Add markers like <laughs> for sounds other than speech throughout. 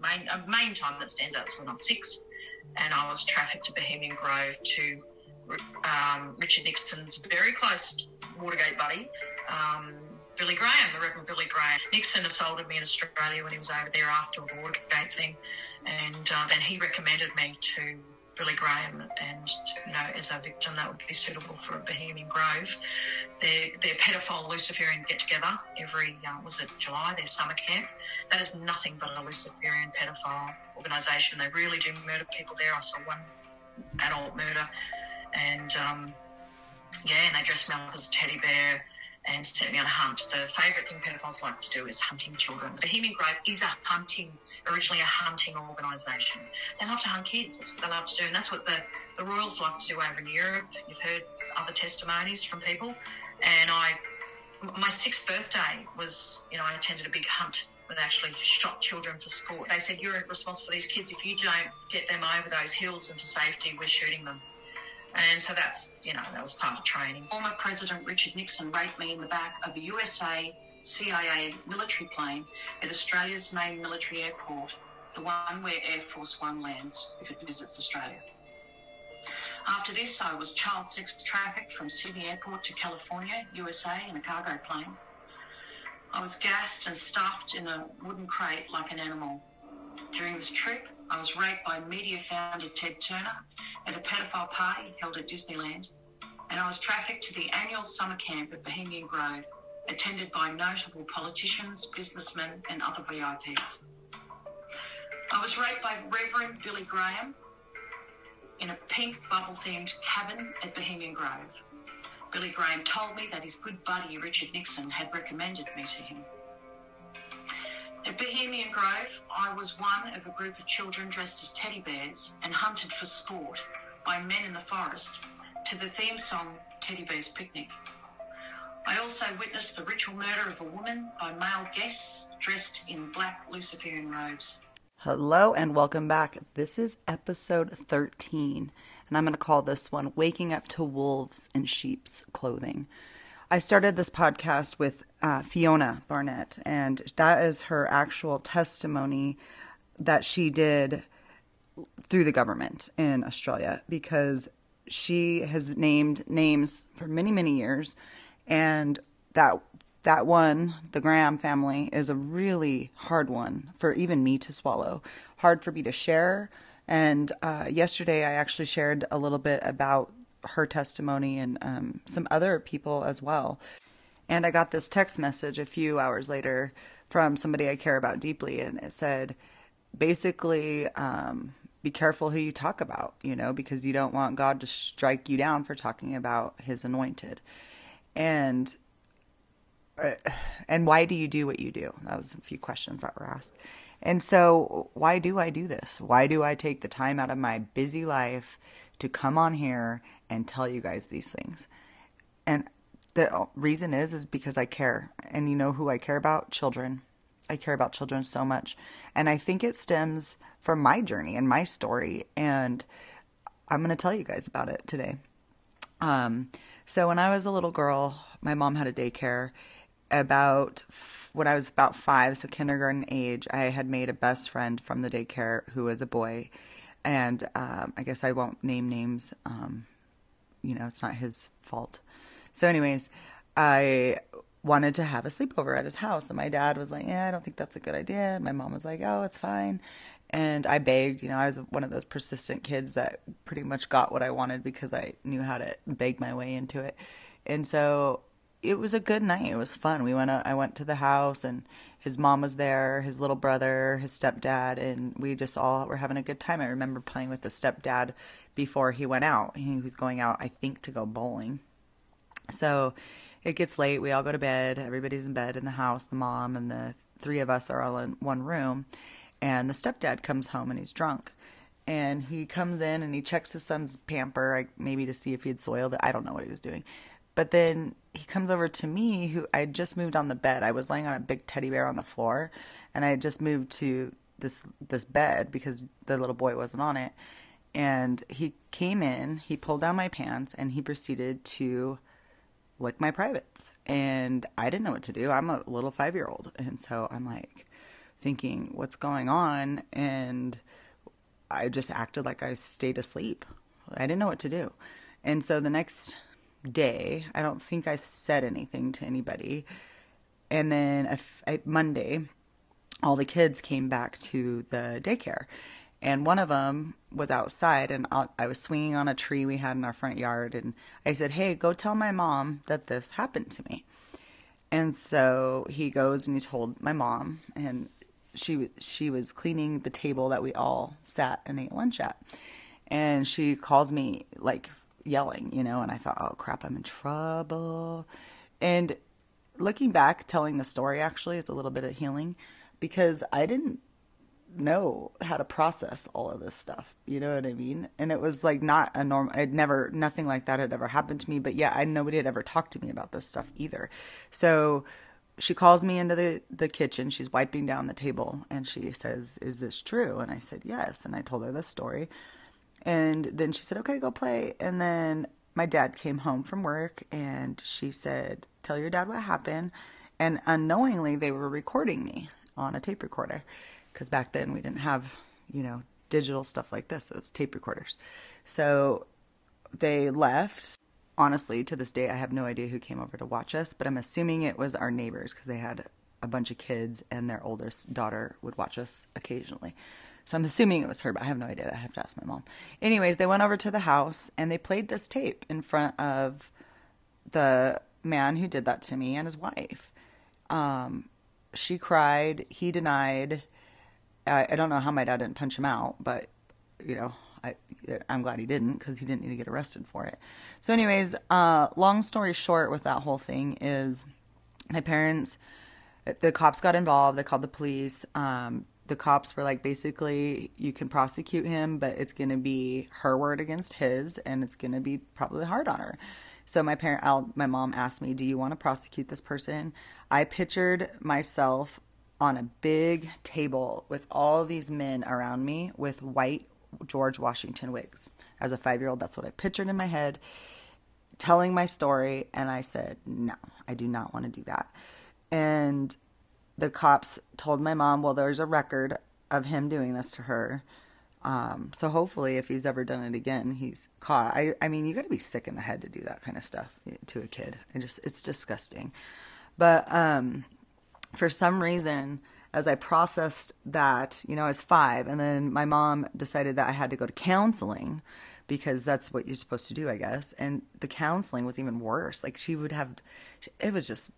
main uh, main time that stands out is when I was six, and I was trafficked to Bohemian Grove to um, Richard Nixon's very close Watergate buddy, um, Billy Graham, the Reverend Billy Graham. Nixon assaulted me in Australia when he was over there after the Watergate thing, and uh, then he recommended me to Billy Graham, and you know, as a victim, that would be suitable for a Bohemian Grove. Their their pedophile Luciferian get together every uh, was it July? Their summer camp. That is nothing but a Luciferian pedophile organisation. They really do murder people there. I saw one adult murder, and um, yeah, and they dress me up as a teddy bear and set me on a hunt. The favourite thing pedophiles like to do is hunting children. The Bohemian Grove is a hunting originally a hunting organisation. They love to hunt kids. That's what they love to do, and that's what the, the royals like to do over in Europe. You've heard other testimonies from people, and I, my sixth birthday was, you know, I attended a big hunt where they actually shot children for sport. They said you're responsible for these kids. If you don't get them over those hills into safety, we're shooting them. And so that's, you know, that was part of training. Former President Richard Nixon raped me in the back of a USA CIA military plane at Australia's main military airport, the one where Air Force One lands if it visits Australia. After this, I was child sex trafficked from Sydney Airport to California, USA, in a cargo plane. I was gassed and stuffed in a wooden crate like an animal. During this trip, I was raped by media founder Ted Turner at a pedophile party held at Disneyland, and I was trafficked to the annual summer camp at Bohemian Grove, attended by notable politicians, businessmen, and other VIPs. I was raped by Reverend Billy Graham in a pink bubble themed cabin at Bohemian Grove. Billy Graham told me that his good buddy Richard Nixon had recommended me to him. At Bohemian Grove, I was one of a group of children dressed as teddy bears and hunted for sport by men in the forest to the theme song Teddy Bear's Picnic. I also witnessed the ritual murder of a woman by male guests dressed in black Luciferian robes. Hello and welcome back. This is episode 13, and I'm going to call this one Waking Up to Wolves in Sheep's Clothing. I started this podcast with uh, Fiona Barnett, and that is her actual testimony that she did through the government in Australia because she has named names for many, many years, and that that one, the Graham family, is a really hard one for even me to swallow. Hard for me to share. And uh, yesterday, I actually shared a little bit about her testimony and um, some other people as well. And I got this text message a few hours later from somebody I care about deeply, and it said, basically, um, be careful who you talk about, you know, because you don't want God to strike you down for talking about His anointed. And uh, and why do you do what you do? That was a few questions that were asked. And so, why do I do this? Why do I take the time out of my busy life to come on here and tell you guys these things. And the reason is is because I care. And you know who I care about? Children. I care about children so much. And I think it stems from my journey and my story and I'm going to tell you guys about it today. Um so when I was a little girl, my mom had a daycare about when I was about 5, so kindergarten age, I had made a best friend from the daycare who was a boy and um, I guess I won't name names. Um, you know, it's not his fault. So, anyways, I wanted to have a sleepover at his house, and my dad was like, "Yeah, I don't think that's a good idea." My mom was like, "Oh, it's fine." And I begged, you know, I was one of those persistent kids that pretty much got what I wanted because I knew how to beg my way into it. And so it was a good night. It was fun. We went. Uh, I went to the house, and his mom was there, his little brother, his stepdad, and we just all were having a good time. I remember playing with the stepdad before he went out. He was going out, I think, to go bowling. So it gets late. We all go to bed. Everybody's in bed in the house. The mom and the three of us are all in one room. And the stepdad comes home and he's drunk. And he comes in and he checks his son's pamper, like maybe to see if he had soiled it. I don't know what he was doing. But then he comes over to me, who I had just moved on the bed. I was laying on a big teddy bear on the floor, and I had just moved to this this bed because the little boy wasn't on it. And he came in, he pulled down my pants, and he proceeded to lick my privates. And I didn't know what to do. I'm a little five year old, and so I'm like, thinking, what's going on? And I just acted like I stayed asleep. I didn't know what to do. And so the next day, I don't think I said anything to anybody. And then a, a Monday, all the kids came back to the daycare. And one of them was outside, and I, was swinging on a tree we had in our front yard. And I said, Hey, go tell my mom that this happened to me. And so he goes and he told my mom, and she she was cleaning the table that we all sat and ate lunch at. And she calls me like yelling, you know, and I thought, oh crap, I'm in trouble. And looking back, telling the story actually is a little bit of healing because I didn't know how to process all of this stuff. You know what I mean? And it was like not a normal, I'd never, nothing like that had ever happened to me. But yeah, I nobody had ever talked to me about this stuff either. So she calls me into the, the kitchen. She's wiping down the table and she says, Is this true? And I said, Yes. And I told her the story. And then she said, Okay, go play. And then my dad came home from work and she said, Tell your dad what happened. And unknowingly, they were recording me on a tape recorder because back then we didn't have, you know, digital stuff like this. It was tape recorders. So they left. Honestly, to this day, I have no idea who came over to watch us, but I'm assuming it was our neighbors because they had a bunch of kids and their oldest daughter would watch us occasionally. So I'm assuming it was her, but I have no idea. I have to ask my mom. Anyways, they went over to the house and they played this tape in front of the man who did that to me and his wife. Um, she cried. He denied. I, I don't know how my dad didn't punch him out, but you know, I I'm glad he didn't because he didn't need to get arrested for it. So, anyways, uh, long story short, with that whole thing is my parents, the cops got involved. They called the police. Um, the cops were like, basically, you can prosecute him, but it's going to be her word against his, and it's going to be probably hard on her. So my parent, my mom asked me, "Do you want to prosecute this person?" I pictured myself on a big table with all these men around me with white George Washington wigs. As a five year old, that's what I pictured in my head, telling my story. And I said, no, I do not want to do that. And the cops told my mom, well, there's a record of him doing this to her. Um, so hopefully, if he's ever done it again, he's caught. I, I mean, you got to be sick in the head to do that kind of stuff to a kid. It just, it's disgusting. But um, for some reason, as I processed that, you know, I was five, and then my mom decided that I had to go to counseling because that's what you're supposed to do, I guess. And the counseling was even worse. Like she would have, it was just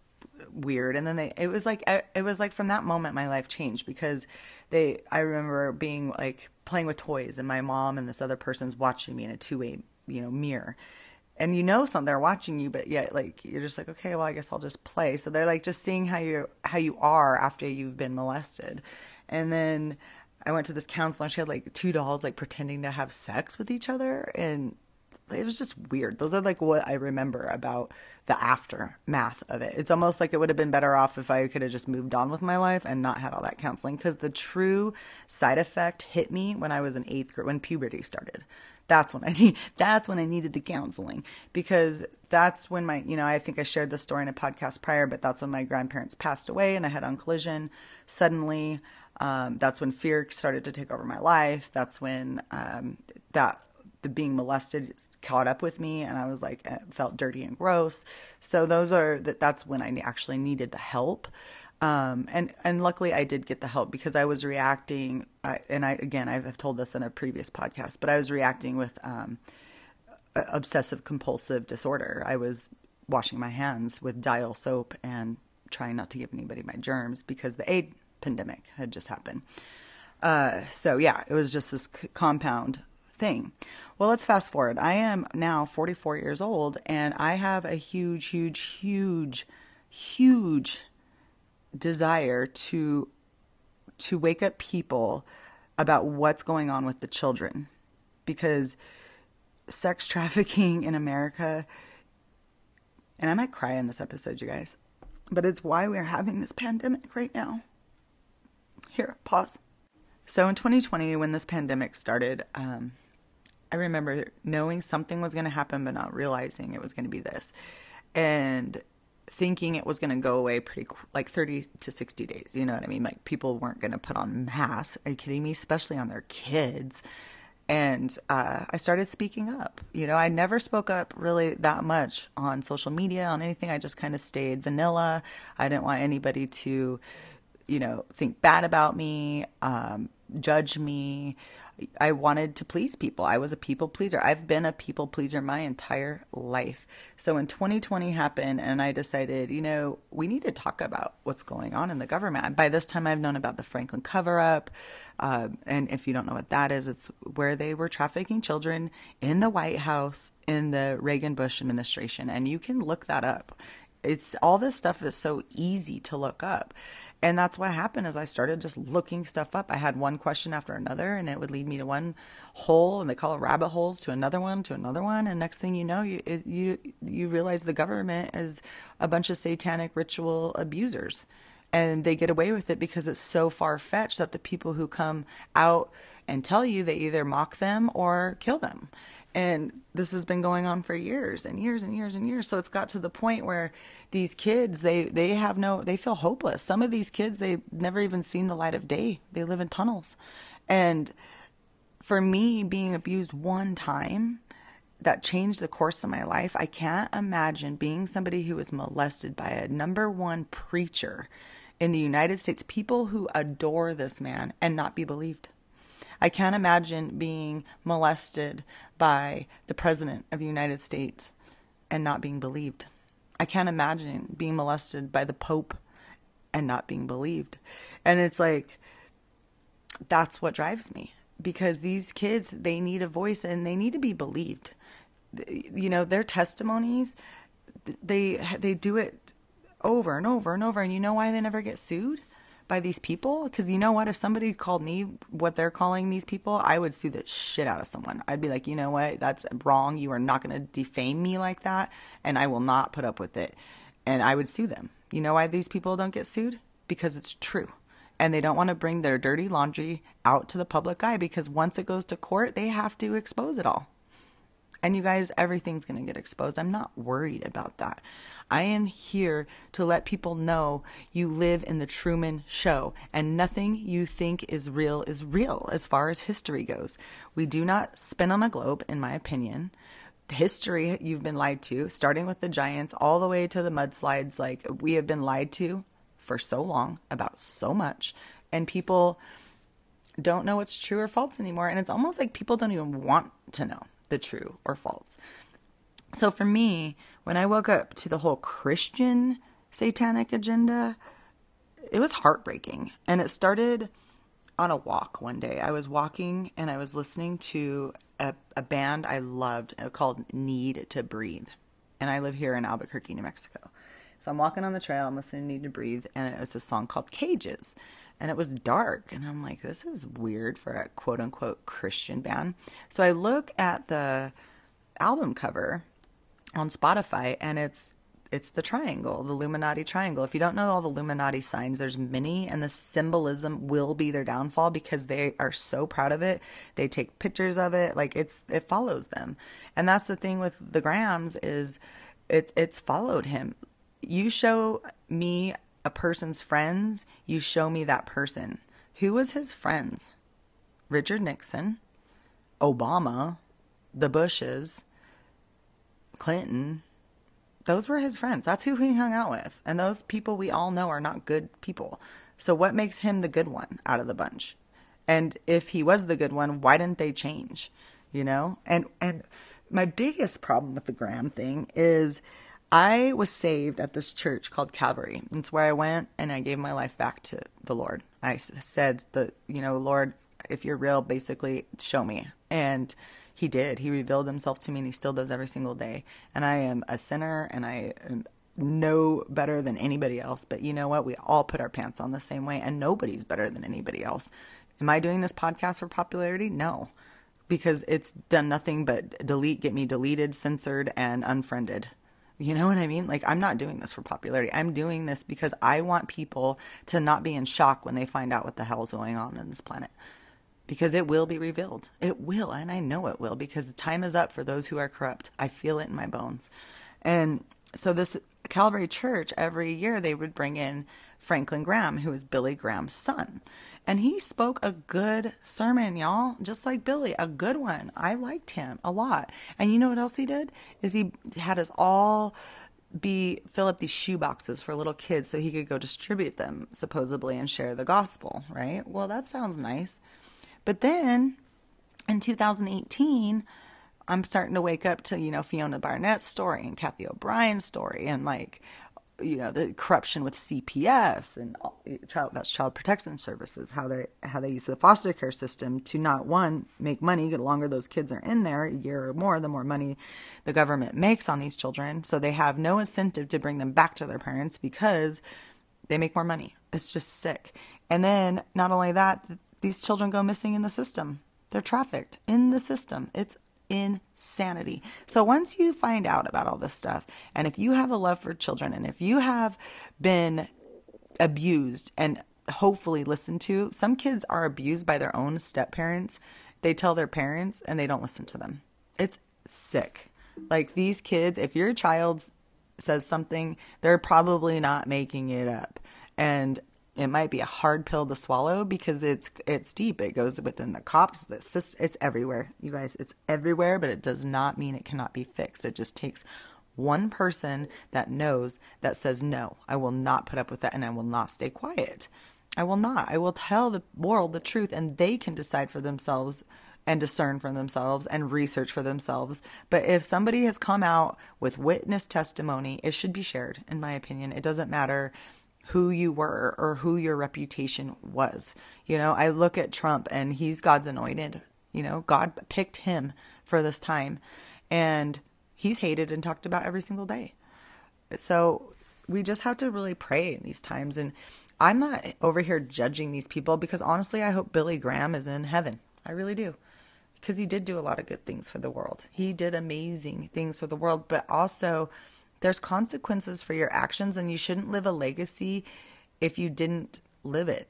weird. And then they, it was like, it was like from that moment my life changed because they, I remember being like playing with toys and my mom and this other person's watching me in a two way, you know, mirror and you know something they're watching you but yet like you're just like okay well i guess i'll just play. So they're like just seeing how you're how you are after you've been molested. And then i went to this counselor and she had like two dolls like pretending to have sex with each other and it was just weird. Those are like what i remember about the aftermath of it. It's almost like it would have been better off if i could have just moved on with my life and not had all that counseling because the true side effect hit me when i was in eighth grade when puberty started that's when I <laughs> need that's when I needed the counseling because that's when my you know I think I shared the story in a podcast prior but that's when my grandparents passed away and I had on collision suddenly. Um, that's when fear started to take over my life. That's when um, that the being molested caught up with me and I was like felt dirty and gross. So those are that that's when I actually needed the help um, and and luckily I did get the help because I was reacting, and I again I've told this in a previous podcast, but I was reacting with um, obsessive compulsive disorder. I was washing my hands with dial soap and trying not to give anybody my germs because the AIDS pandemic had just happened. Uh, so yeah, it was just this c- compound thing. Well, let's fast forward. I am now 44 years old, and I have a huge, huge, huge, huge desire to to wake up people about what's going on with the children. Because sex <laughs> trafficking in America and I might cry in this episode you guys but it's why we're having this pandemic right now. Here pause. So in 2020 when this pandemic started um, I remember knowing something was going to happen but not realizing it was going to be this. And thinking it was going to go away pretty like 30 to 60 days. You know what I mean? Like people weren't going to put on masks. Are you kidding me? Especially on their kids. And uh, I started speaking up. You know, I never spoke up really that much on social media, on anything. I just kind of stayed vanilla. I didn't want anybody to, you know, think bad about me, um, judge me. I wanted to please people. I was a people pleaser. I've been a people pleaser my entire life. So when 2020 happened and I decided, you know, we need to talk about what's going on in the government. By this time, I've known about the Franklin cover up. Uh, and if you don't know what that is, it's where they were trafficking children in the White House in the Reagan Bush administration. And you can look that up. It's all this stuff is so easy to look up. And that's what happened as I started just looking stuff up. I had one question after another and it would lead me to one hole and they call it rabbit holes to another one to another one and next thing you know you you you realize the government is a bunch of satanic ritual abusers. And they get away with it because it's so far fetched that the people who come out and tell you they either mock them or kill them. And this has been going on for years and years and years and years. So it's got to the point where these kids, they, they have no, they feel hopeless. Some of these kids, they've never even seen the light of day. They live in tunnels. And for me, being abused one time, that changed the course of my life. I can't imagine being somebody who was molested by a number one preacher in the United States, people who adore this man and not be believed. I can't imagine being molested by the President of the United States and not being believed. I can't imagine being molested by the Pope and not being believed. And it's like, that's what drives me because these kids, they need a voice and they need to be believed. You know, their testimonies, they, they do it over and over and over. And you know why they never get sued? By these people? Because you know what? If somebody called me what they're calling these people i would sue the shit out of someone. I'd be like you know what? That's wrong. You are not going to defame me like that and i will not put up with it. And i would sue them. You know why these people don't get sued? Because it's true. And they don't want to bring their dirty laundry out to the public eye because once it goes to court they have to expose it all and you guys, everything's going to get exposed. I'm not worried about that. I am here to let people know you live in the Truman Show, and nothing you think is real is real as far as history goes. We do not spin on a globe, in my opinion. History, you've been lied to, starting with the giants all the way to the mudslides. Like, we have been lied to for so long about so much, and people don't know what's true or false anymore. And it's almost like people don't even want to know the true or false. So for me, when I woke up to the whole Christian satanic agenda, it was heartbreaking. And it started on a walk one day. I was walking and I was listening to a, a band I loved called Need to Breathe. And I live here in Albuquerque, New Mexico. So I'm walking on the trail, I'm listening to Need to Breathe, and it was a song called Cages and it was dark and i'm like this is weird for a quote unquote christian band. So i look at the album cover on spotify and it's it's the triangle the illuminati triangle. If you don't know all the illuminati signs there's many and the symbolism will be their downfall because they are so proud of it. They take pictures of it. Like it's it follows them. And that's the thing with the grahams is it's it's followed him. You show me a person's friends, you show me that person. Who was his friends? Richard Nixon, Obama, the Bushes, Clinton. Those were his friends. That's who he hung out with. And those people we all know are not good people. So what makes him the good one out of the bunch? And if he was the good one, why didn't they change? You know? And and my biggest problem with the Graham thing is I was saved at this church called Calvary. It's where I went and I gave my life back to the Lord. I said that, you know, Lord, if you're real, basically show me. And he did. He revealed himself to me and he still does every single day. And I am a sinner and I am no better than anybody else. But you know what? We all put our pants on the same way and nobody's better than anybody else. Am I doing this podcast for popularity? No. Because it's done nothing but delete, get me deleted, censored, and unfriended. You know what I mean? Like, I'm not doing this for popularity. I'm doing this because I want people to not be in shock when they find out what the hell is going on in this planet. Because it will be revealed. It will. And I know it will because the time is up for those who are corrupt. I feel it in my bones. And so this Calvary Church every year they would bring in Franklin Graham, who is Billy Graham's son. And he spoke a good sermon, y'all, just like Billy, a good one. I liked him a lot. And you know what else he did? Is he had us all be fill up these shoe boxes for little kids so he could go distribute them supposedly and share the gospel, right? Well, that sounds nice. But then in 2018, I'm starting to wake up to, you know, Fiona Barnett's story and Cathy O'Brien's story and like you know the corruption with CPS and eh, child that's child protection services how they how they use the foster care system to not one make money the longer those kids are in there a year or more the more money the government makes on these children. So they have no incentive to bring them back to their parents because they make more money. It's just sick. And then not only that these children go missing in the system. They're trafficked in the system. It's insanity. So once you find out about all this stuff, and if you have a love for children, and if you have been abused and hopefully listened to, some kids are abused by their own step parents. They tell their parents and they don't listen to them. It's sick. Like these kids, if your child says something, they're probably not making it up. And it might be a hard pill to swallow because it's it's deep. It goes within the cops. The system, it's everywhere, you guys. It's everywhere, but it does not mean it cannot be fixed. It just takes one person that knows that says no. I will not put up with that, and I will not stay quiet. I will not. I will tell the world the truth, and they can decide for themselves and discern for themselves and research for themselves. But if somebody has come out with witness testimony, it should be shared, in my opinion. It doesn't matter who you were or who your reputation was. You know, I look at Trump and he's God's anointed. You know, God picked him for this time and he's hated and talked about every single day. So we just have to really pray in these times. And I'm not over here judging these people because honestly, I hope Billy Graham is in heaven. I really do. Because he did do a lot of good things for the world. He did amazing things for the world, but also there's consequences for your actions, and you shouldn't live a legacy if you didn't live it.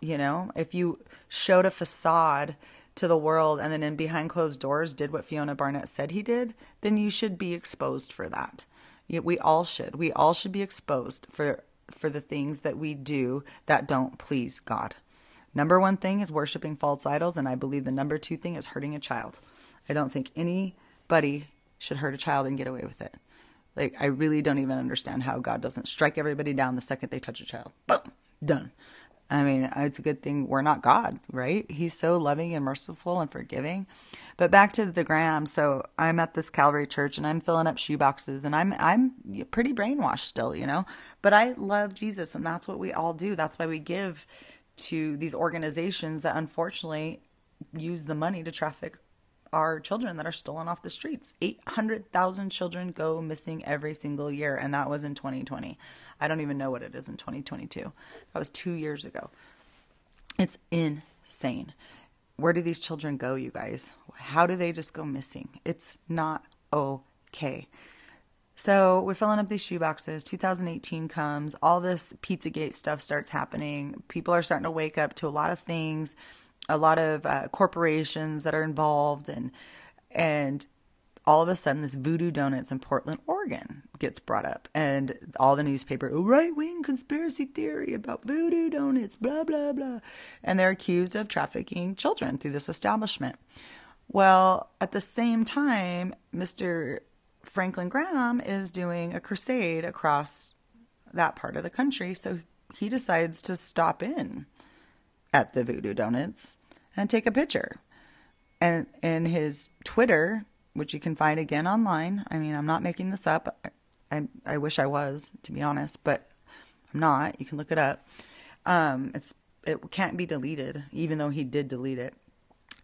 You know, if you showed a facade to the world and then in behind closed doors did what Fiona Barnett said he did, then you should be exposed for that. We all should. We all should be exposed for for the things that we do that don't please God. Number one thing is worshiping false idols, and I believe the number two thing is hurting a child. I don't think anybody should hurt a child and get away with it. Like, I really don't even understand how God doesn't strike everybody down the second they touch a child. Boom, done. I mean, it's a good thing we're not God, right? He's so loving and merciful and forgiving. But back to the Graham. So I'm at this Calvary church and I'm filling up shoe boxes and I'm I'm pretty brainwashed still, you know. But I love Jesus and that's what we all do. That's why we give to these organizations that unfortunately use the money to traffic are children that are stolen off the streets. 800,000 children go missing every single year, and that was in 2020. I don't even know what it is in 2022. That was two years ago. It's insane. Where do these children go, you guys? How do they just go missing? It's not okay. So we're filling up these shoe boxes. 2018 comes, all this Pizzagate stuff starts happening. People are starting to wake up to a lot of things a lot of uh, corporations that are involved and and all of a sudden this voodoo donuts in portland oregon gets brought up and all the newspaper right-wing conspiracy theory about voodoo donuts blah blah blah. And they're accused of trafficking children through this establishment. Well at the same time mr franklin graham is doing a crusade across that part of the country so he decides to stop in at the Voodoo Donuts and take a picture. And in his Twitter, which you can find again online, I mean, I'm not making this up. I, I wish I was, to be honest, but I'm not. You can look it up. Um, it's it can't be deleted, even though he did delete it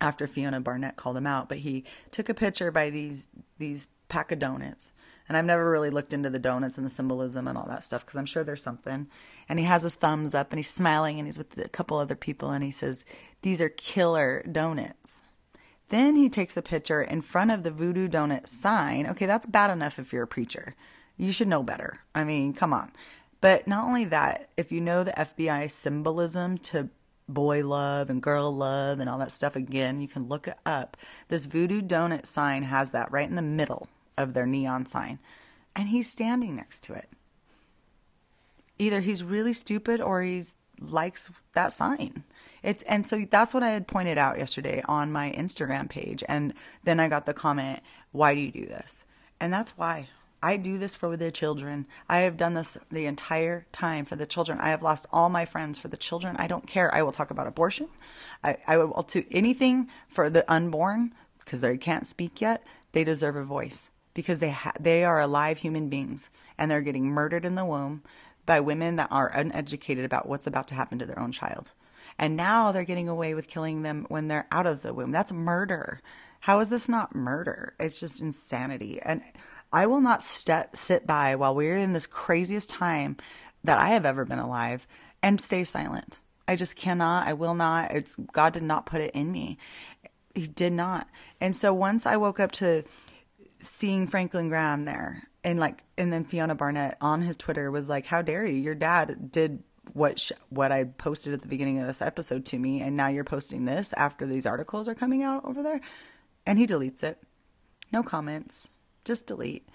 after Fiona Barnett called him out. But he took a picture by these these pack of donuts, and I've never really looked into the donuts and the symbolism and all that stuff because I'm sure there's something. And he has his thumbs up and he's smiling and he's with a couple other people and he says, These are killer donuts. Then he takes a picture in front of the Voodoo Donut sign. Okay, that's bad enough if you're a preacher. You should know better. I mean, come on. But not only that, if you know the FBI symbolism to boy love and girl love and all that stuff, again, you can look it up. This Voodoo Donut sign has that right in the middle of their neon sign. and he's standing next to it. Either he's really stupid or he likes that sign. It, and so that's what I had pointed out yesterday on my Instagram page. And then I got the comment, why do you do this? And that's why. I do this for the children. I have done this the entire time for the children. I have lost all my friends for the children. I don't care. I will talk about abortion. I, I will do anything for the unborn because they can't speak yet. They deserve a voice because they ha- they are alive human beings and they're getting murdered in the womb by women that are uneducated about what's about to happen to their own child. And now they're getting away with killing them when they're out of the womb. That's murder. How is this not murder? It's just insanity. And I will not st- sit by while we're in this craziest time that I have ever been alive and stay silent. I just cannot. I will not. It's God did not put it in me. He did not. And so once I woke up to seeing Franklin Graham there and like and then Fiona Barnett on his Twitter was like, "How dare you? Your dad did what sh- what I posted at the beginning of this episode to me, and now you're posting this after these articles are coming out over there." And he deletes it. No comments just delete.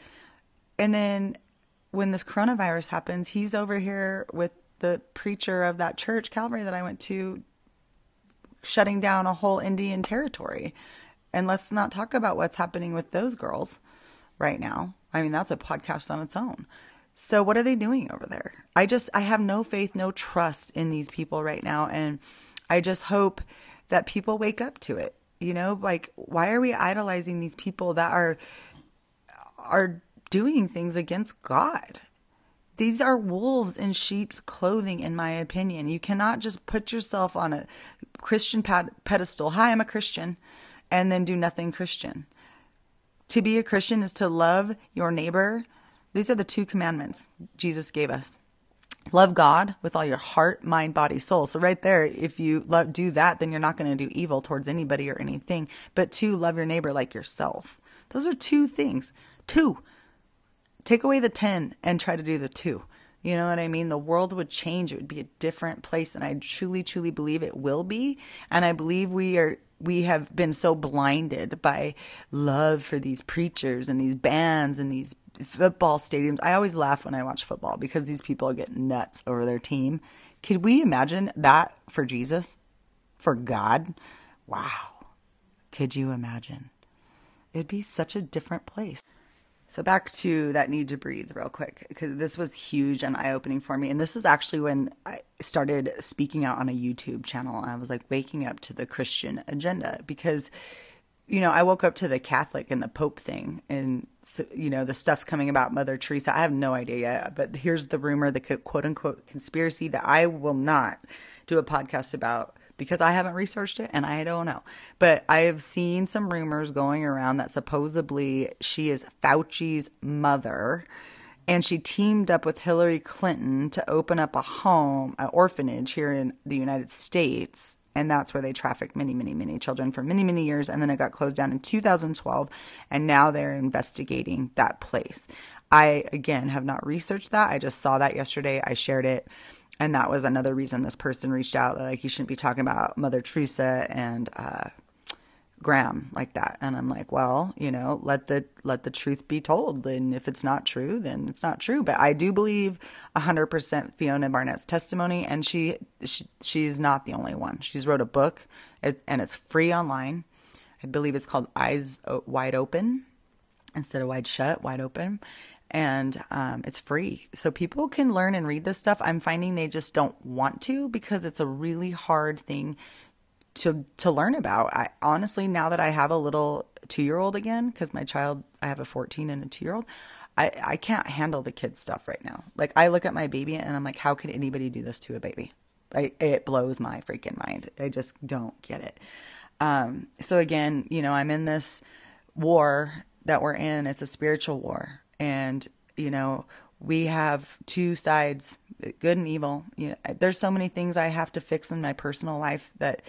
And then when this coronavirus happens, he's over here with the preacher of that church, Calvary, that I went to, shutting down a whole Indian territory. And let's not talk about what's happening with those girls right now. I mean, that's a podcast on its own. So, what are they doing over there? I just, I have no faith, no trust in these people right now. And I just hope that people wake up to it. You know, like, why are we idolizing these people that are are doing things against God. These are wolves in sheep's clothing, in my opinion. You cannot just put yourself on a Christian pedestal. Hi, I'm a Christian, and then do nothing Christian. To be a Christian is to love your neighbor. These are the two commandments Jesus gave us. Love God with all your heart, mind, body, soul. So right there, if you love, do that, then you're not going to do evil towards anybody or anything. But two, love your neighbor like yourself. Those are two things. Two. Take away the 10 and try to do the two. You know what I mean? The world would change. It would be a different place. And I truly, truly believe it will be. And I believe we are, we have been so blinded by love for these preachers and these bands and these football stadiums. I always laugh when I watch football because these people get nuts over their team. Could we imagine that for Jesus? For God? Wow. Could you imagine? It'd be such a different place. So back to that need to breathe real quick because this was huge and eye opening for me. And this is actually when I started speaking out on a YouTube channel. I was like waking up to the Christian agenda because, you know, I woke up to the Catholic and the Pope thing and, so, you know, the stuff's coming about Mother Teresa. I have no idea yet, but here's the rumor, the quote unquote conspiracy that I will not do a podcast about because I haven't researched it and I don't know. But I have seen some rumors going around that supposedly she is Fauci's mother and she teamed up with Hillary Clinton to open up a home, an orphanage here in the United States. And that's where they trafficked many, many, many children for many, many years. And then it got closed down in 2012. And now they're investigating that place. I, again, have not researched that. I just saw that yesterday. I shared it and that was another reason this person reached out like you shouldn't be talking about mother teresa and uh, graham like that. And i'm like well you know let the let the truth be told. And if it's not true then it's not true. But i do believe 100% fiona barnett's testimony. And she, she she's not the only one. She's wrote a book. And it's free online. I believe it's called eyes wide open instead of wide shut wide open and um, it's free. So people can learn and read this stuff. I'm finding they just don't want to because it's a really hard thing to to learn about. I honestly now that I have a little 2-year-old again cuz my child I have a 14 and a 2-year-old, I I can't handle the kids stuff right now. Like I look at my baby and I'm like how could anybody do this to a baby? I, it blows my freaking mind. I just don't get it. Um, so again, you know, I'm in this war that we're in. It's a spiritual war and you know we have two sides good and evil. You know there's so many things i have to fix in my personal life that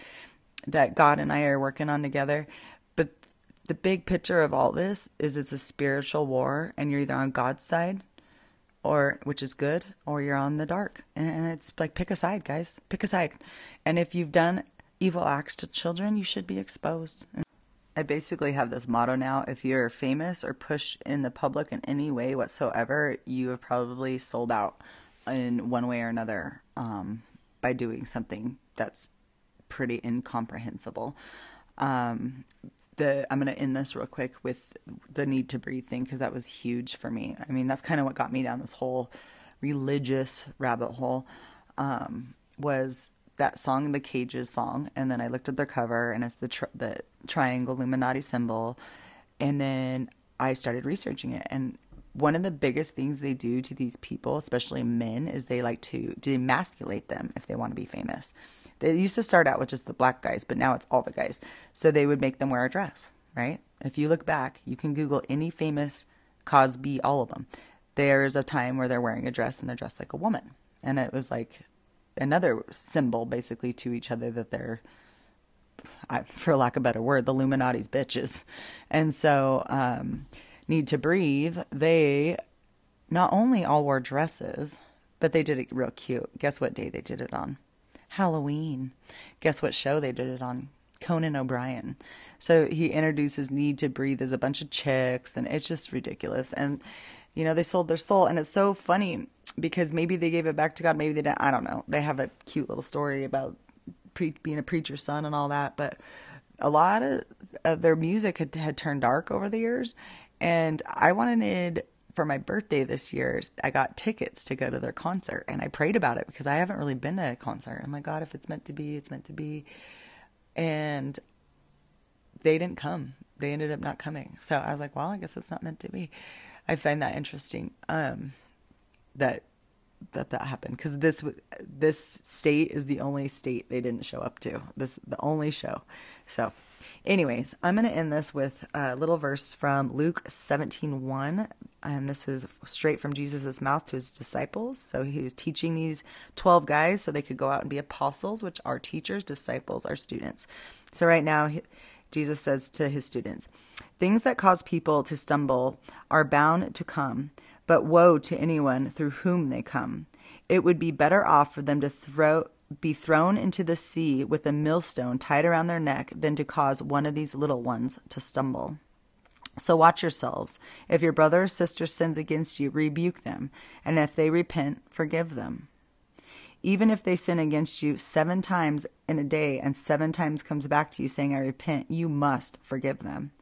that god and i are working on together. But the big picture of all this is it's a spiritual war and you're either on god's side or which is good or you're on the dark. And it's like pick a side guys. Pick a side. And if you've done evil acts to children you should be exposed I basically have this motto now if you're famous or pushed in the public in any way whatsoever, you have probably sold out in one way or another um, by doing something that's pretty incomprehensible. Um, the I'm going to end this real quick with the need to breathe thing because that was huge for me. I mean, that's kind of what got me down this whole religious rabbit hole. Um, was that song, the Cages song, and then I looked at their cover, and it's the tri- the triangle Illuminati symbol, and then I started researching it, and one of the biggest things they do to these people, especially men, is they like to demasculate them if they want to be famous. They used to start out with just the black guys, but now it's all the guys. So they would make them wear a dress, right? If you look back, you can Google any famous Cosby, all of them. There's a time where they're wearing a dress and they're dressed like a woman. And it was like another symbol basically to each other that they're for lack of a better word, the Illuminati's bitches. And so, um, Need to Breathe, they not only all wore dresses, but they did it real cute. Guess what day they did it on? Halloween. Guess what show they did it on? Conan O'Brien. So he introduces Need to Breathe as a bunch of chicks, and it's just ridiculous. And, you know, they sold their soul. And it's so funny because maybe they gave it back to God, maybe they didn't. I don't know. They have a cute little story about pre- being a preacher's son and all that. But a lot of, their music had, had turned dark over the years. And I wanted for my birthday this year, I got tickets to go to their concert and I prayed about it because I haven't really been to a concert. I'm like, God, if it's meant to be, it's meant to be. And they didn't come. They ended up not coming. So I was like, well, I guess it's not meant to be. I find that interesting. Um, that that that happened because this this state is the only state they didn't show up to. This the only show. So Anyways, I'm to end this with a little verse from Luke 17:1, and this is straight from Jesus' mouth to his disciples. So he was teaching these 12 guys so they could go out and be apostles, which are teachers, disciples, are students. So right now, Jesus says to his students, Things that cause people to stumble are bound to come, but woe to anyone through whom they come. It would be better off for them to throw be thrown into the sea with a millstone tied around their neck than to cause one of these little ones to stumble. So watch yourselves. If your brother or sister sins against you, rebuke them, and if they repent, forgive them. Even if they sin against you seven times in a day and seven times comes back to you saying, I repent, you must forgive them.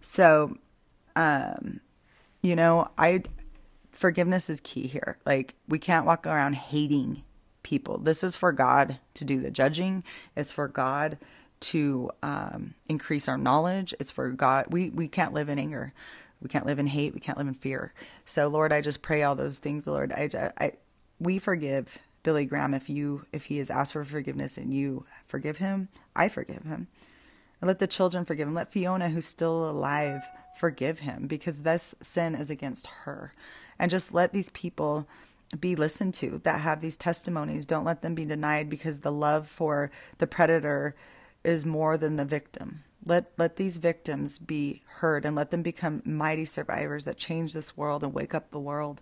So, um, you know, I forgiveness is key here. Like, we can't walk around hating people. This is for God to do the judging. It's for God to um, increase our knowledge. It's for God. We we can't live in anger. We can't live in hate. We can't live in fear. So Lord, I just pray all those things, Lord. I, I we forgive Billy Graham if you if he has asked for forgiveness and you forgive him. I forgive him. And let the children forgive him. Let Fiona, who's still alive, forgive him because this sin is against her. And just let these people be listened to that have these testimonies. Don't let them be denied because the love for the predator is more than the victim. Let let these victims be heard and let them become mighty survivors that change this world and wake up the world.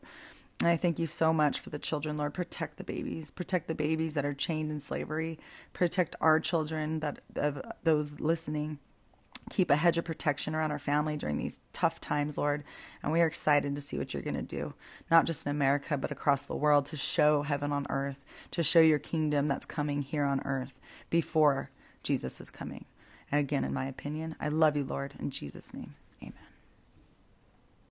And I thank you so much for the children, Lord. Protect the babies. Protect the babies that are chained in slavery. Protect our children that of those listening keep a hedge of protection around our family during these tough times, Lord. And we are excited to see what you're going to do, not just in America, but across the world to show heaven on earth, to show your kingdom that's coming here on earth before Jesus is coming. And again, in my opinion, I love you, Lord, in Jesus' name.